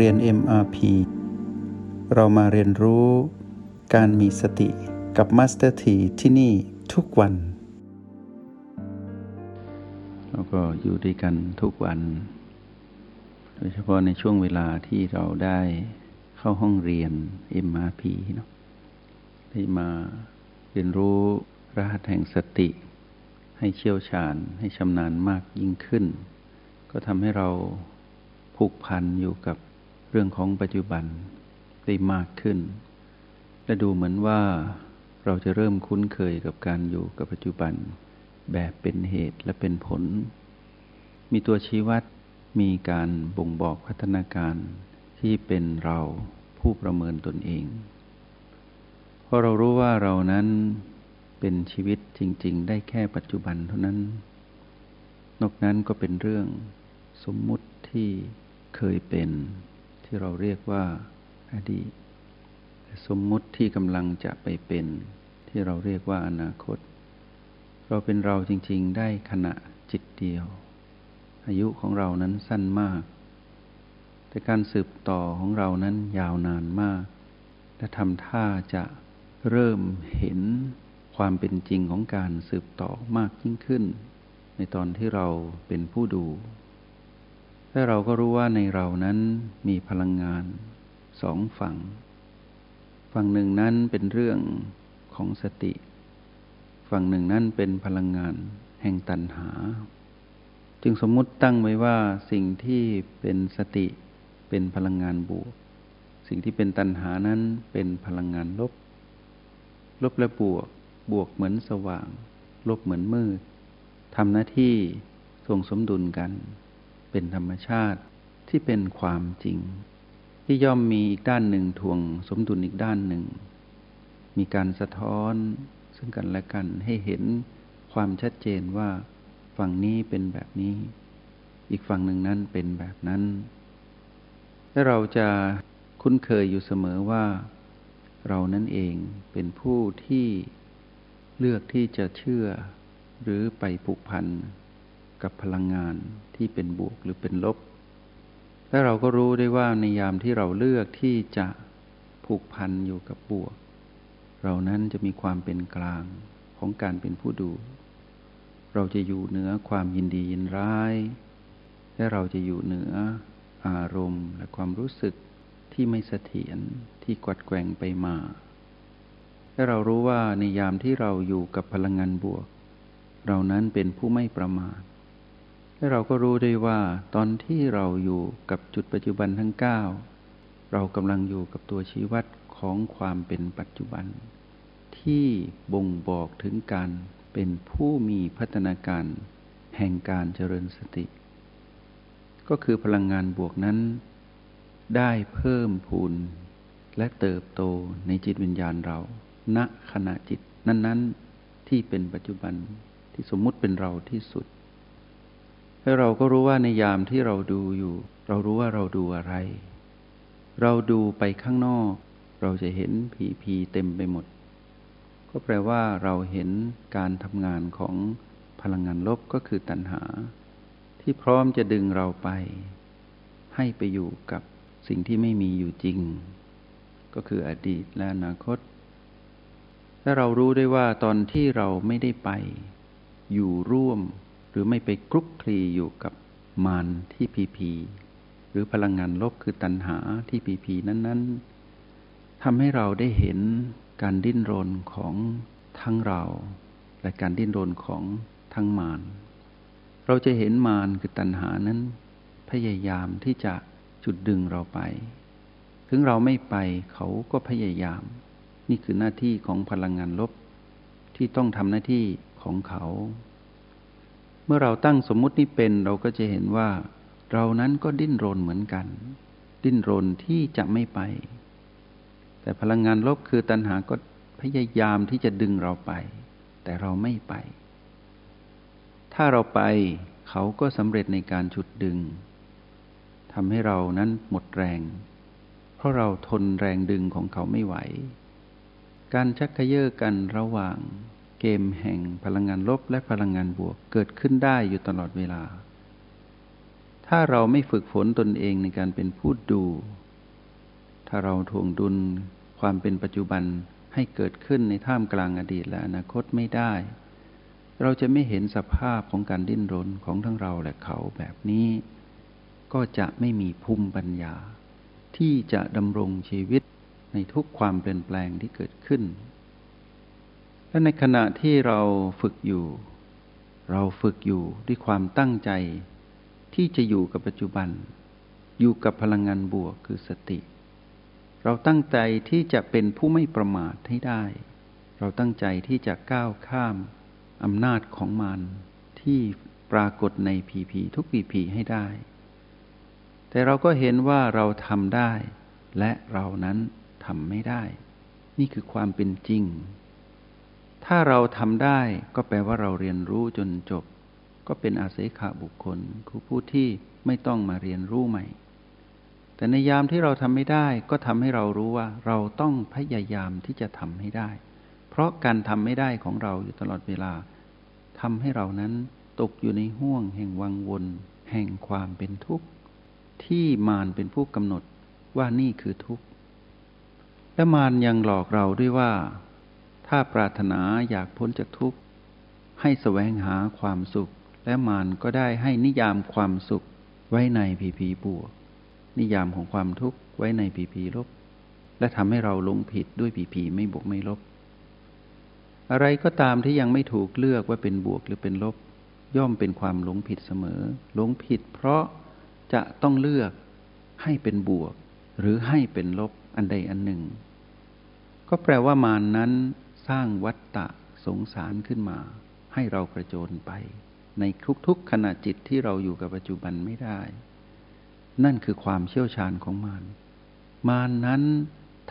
เรียน MRP เรามาเรียนรู้การมีสติกับ Master T ที่ที่นี่ทุกวัน เราก็อยู่ด้วยกันทุกวัน โดยเฉพาะในช่วงเวลาที่เราได้เข้าห้องเรียน MRP เนาะได้มาเรียนรู้รหัสแห่งสติ ให้เชี่ยวชาญให้ชำนาญมากยิ่งขึ้น ก็ทำให้เราผูกพันอยู่กับ เรื่องของปัจจุบันได้มากขึ้น และดูเหมือนว่าเราจะเริ่มคุ้นเคยกับการอยู่กับปัจจุบัน แบบเป็นเหตุและเป็นผล มีตัวชี้วัดมีการบ่งบอกพัฒนาการที่เป็นเราผู้ประเมินตนเอง เพราะเรารู้ว่าเรานั้นเป็นชีวิตจริง ๆ ได้แค่ปัจจุบันเท่านั้น นอกนั้นก็เป็นเรื่องสมมุติที่เคยเป็น ที่เราเรียกว่าอดีตสมมุติที่กำลังจะไปเป็นที่เราเรียกว่าอนาคต เราเป็นเราจริง ๆ ได้ขณะจิตเดียว อายุของเรานั้นสั้นมาก แต่การสืบต่อของเรานั้นยาวนานมาก และทำท่าจะเริ่มเห็นความเป็นจริงของการสืบต่อมากยิ่งขึ้น ในตอนที่เราเป็นผู้ดู และเราก็รู้ว่าในเรานั้นมีพลังงานสองฝั่ง ฝั่งหนึ่งนั้นเป็นเรื่องของสติ ฝั่งหนึ่งนั้นเป็นพลังงานแห่งตัณหา จึงสมมุติตั้งไว้ว่าสิ่งที่เป็นสติเป็นพลังงานบวก สิ่งที่เป็นตัณหานั้นเป็นพลังงานลบ ลบและบวก บวกเหมือนสว่าง ลบเหมือนมืดทำหน้าที่ส่งสมดุลกัน เป็นธรรมชาติที่เป็นความจริง ที่ย่อมมีอีกด้านหนึ่งทวงสมดุลอีกด้านหนึ่ง มีการสะท้อน ซึ่งกันและกันให้เห็นความชัดเจนว่าฝั่งนี้เป็นแบบนี้ อีกฝั่งหนึ่งนั้นเป็นแบบนั้น และเราจะคุ้นเคยอยู่เสมอว่า เรานั่นเองเป็นผู้ที่เลือกที่จะเชื่อหรือไปผูกพัน กับพลังงานที่เป็นบวกหรือเป็นลบ และเราก็รู้ได้ว่าในยามที่เราเลือกที่จะผูกพันอยู่กับบวก เรานั้นจะมีความเป็นกลางของการเป็นผู้ดู เราจะอยู่เหนือความยินดียินร้าย และเราจะอยู่เหนืออารมณ์และความรู้สึกที่ไม่เสถียรที่กวัดแกว่งไปมา และเรารู้ว่าในยามที่เราอยู่กับพลังงานบวก เรานั้นเป็นผู้ไม่ประมาท และเราก็รู้ได้ว่าตอนที่เราอยู่กับจุดปัจจุบันทั้ง 9 เรากำลังอยู่กับตัวชี้วัดของความเป็นปัจจุบัน ที่บ่งบอกถึงการเป็นผู้มีพัฒนาการ แห่งการเจริญสติ ก็คือพลังงานบวกนั้น ได้เพิ่มพูนและเติบโตในจิตวิญญาณเรา ณขณะจิตนั้น ๆ ที่เป็นปัจจุบันที่สมมุติเป็นเราที่สุด แล้วเราก็รู้ว่าในยามที่เราดูอยู่ เรารู้ว่าเราดูอะไร เราดูไปข้างนอก เราจะเห็นผีผีเต็มไปหมด ก็แปลว่าเราเห็นการทำงานของพลังงานลบก็คือตัณหา ที่พร้อมจะดึงเราไป ให้ไปอยู่กับสิ่งที่ไม่มีอยู่จริง ก็คืออดีตและอนาคต และเรารู้ได้ว่าตอนที่เราไม่ได้ไป อยู่ร่วม หรือไม่ไปคลุกคลีอยู่กับมารที่พีพีหรือพลังงานลบคือตัณหาที่พีพีนั้น ๆทำให้เราได้เห็นการดิ้นรนของทั้งเรา และการดิ้นรนของทั้งมารเราจะเห็นมารคือตัณหานั้น พยายามที่จะจุดดึงเราไป ถึงเราไม่ไปเขาก็พยายาม นี่คือหน้าที่ของพลังงานลบที่ต้องทำหน้าที่ของเขา เมื่อเราตั้งสมมุตินี้เป็นเราก็จะเห็นว่า เรานั้นก็ดิ้นรนเหมือนกัน ดิ้นรนที่จะไม่ไป แต่พลังงานลบคือตัณหาก็พยายามที่จะดึงเราไป แต่เราไม่ไป ถ้าเราไปเขาก็สำเร็จในการฉุดดึงทำให้เรานั้นหมดแรง เพราะเราทนแรงดึงของเขาไม่ไหว การชักเขย่อกันระหว่าง เกมแห่งพลังงานลบและพลังงานบวกเกิดขึ้นได้อยู่ตลอดเวลา ถ้าเราไม่ฝึกฝนตนเองในการเป็นผู้ดู ถ้าเราทวงดุลความเป็นปัจจุบันให้เกิดขึ้นในท่ามกลางอดีตและอนาคตไม่ได้ เราจะไม่เห็นสภาพของการดิ้นรนของทั้งเราและเขาแบบนี้ ก็จะไม่มีภูมิปัญญา ที่จะดำรงชีวิตในทุกความเปลี่ยนแปลงที่เกิดขึ้น และในขณะที่เราฝึกอยู่ เราฝึกอยู่ด้วยความตั้งใจ ที่จะอยู่กับปัจจุบัน อยู่กับพลังงานบวกคือสติ เราตั้งใจที่จะเป็นผู้ไม่ประมาทให้ได้ เราตั้งใจที่จะก้าวข้ามอำนาจของมันที่ปรากฏในพีพีทุกพีพีให้ได้ แต่เราก็เห็นว่าเราทำได้ และเรานั้นทำไม่ได้ นี่คือความเป็นจริง ถ้าเราทำได้ก็แปลว่าเราเรียนรู้จนจบ ก็เป็นอาเซขาบุคคลคือผู้ที่ไม่ต้องมาเรียนรู้ใหม่ แต่ในยามที่เราทำไม่ได้ ก็ทำให้เรารู้ว่า เราต้องพยายามที่จะทำให้ได้ เพราะการทำไม่ได้ของเราอยู่ตลอดเวลาทำให้เรานั้นตกอยู่ในห่วงแห่งวังวน แห่งความเป็นทุกข์ ที่มารเป็นผู้กำหนดว่านี่คือทุกข์และมารยังหลอกเราด้วยว่า ถ้าปรารถนาอยากพ้นจากทุกข์ ให้แสวงหาความสุข และมารก็ได้ให้นิยามความสุขไว้ในพีพีบวก นิยามของความทุกข์ไว้ในพีพีลบ และทำให้เราลงผิดด้วยพีพีไม่บวกไม่ลบ อะไรก็ตามที่ยังไม่ถูกเลือกว่าเป็นบวกหรือเป็นลบ ย่อมเป็นความหลงผิดเสมอหลงผิด เพราะจะต้องเลือกให้เป็นบวก หรือให้เป็นลบอันใดอันหนึ่ง ก็แปลว่ามานนั้น สร้างวัตตะสงสารขึ้นมา ให้เรากระโจนไป ในทุกๆขณะจิตที่เราอยู่กับปัจจุบันไม่ได้ นั่นคือความเชี่ยวชาญของมารมารนั้น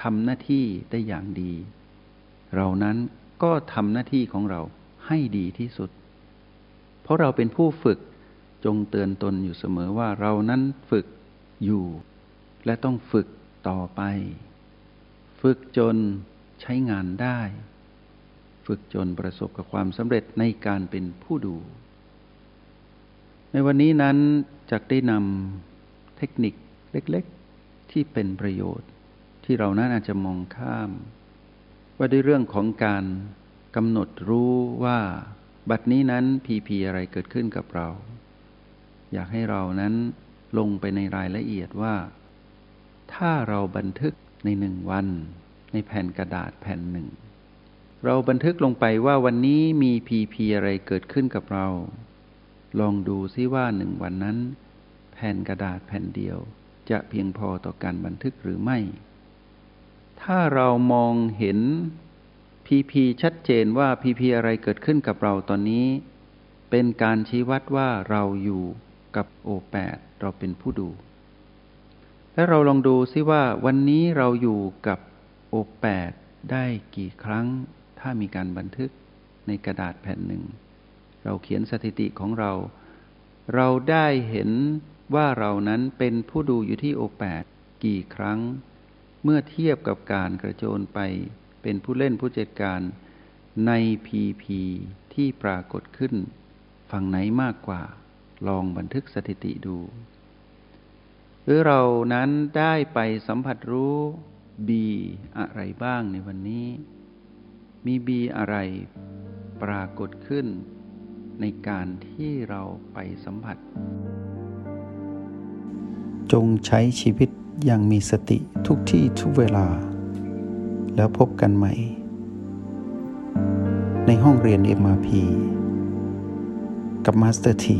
ทำหน้าที่ได้อย่างดี เรานั้นก็ทำหน้าที่ของเราให้ดีที่สุด เพราะเราเป็นผู้ฝึกจงเตือนตนอยู่เสมอว่าเรานั้นฝึกอยู่ และต้องฝึกต่อไป ฝึกจนใช้งานได้ ฝึกจนประสบกับความสำเร็จในการเป็นผู้ดู ในวันนี้นั้นจะได้นำเทคนิคเล็กๆ ที่เป็นประโยชน์ ที่เรานั้นอาจจะมองข้าม ว่าด้วยเรื่องของการกำหนดรู้ว่า บัดนี้นั้นพีพีอะไรเกิดขึ้นกับเรา อยากให้เรานั้นลงไปในรายละเอียดว่า ถ้าเราบันทึกในหนึ่งวัน ในแผ่นกระดาษแผ่นหนึ่ง เราบันทึกลงไปว่าวันนี้มีพีพีอะไรเกิดขึ้นกับเรา ลองดูซิว่าหนึ่งวันนั้น แผ่นกระดาษแผ่นเดียวจะเพียงพอต่อการบันทึกหรือไม่ ถ้าเรามองเห็นพีพีชัดเจนว่าพีพีอะไรเกิดขึ้นกับเราตอนนี้ เป็นการชี้วัดว่าเราอยู่กับโอแปดเราเป็นผู้ดู และเราลองดูซิว่าวันนี้เราอยู่กับโอแปดได้กี่ครั้ง ถ้ามีการบันทึกในกระดาษแผ่นหนึ่ง เราเขียนสถิติของเรา เราได้เห็นว่าเรานั้นเป็นผู้ดูอยู่ที่โอแปดกี่ครั้ง เมื่อเทียบกับการกระโจนไป เป็นผู้เล่นผู้จัดการในพีพีที่ปรากฏขึ้น ฝั่งไหนมากกว่า ลองบันทึกสถิติดู หรือเรานั้นได้ไปสัมผัสรู้บีอะไรบ้างในวันนี้ มีบีอะไรปรากฏขึ้นในการที่เราไปสัมผัส จงใช้ชีวิตอย่างมีสติทุกที่ทุกเวลา แล้วพบกันใหม่ ในห้องเรียน MRP กับ Master ที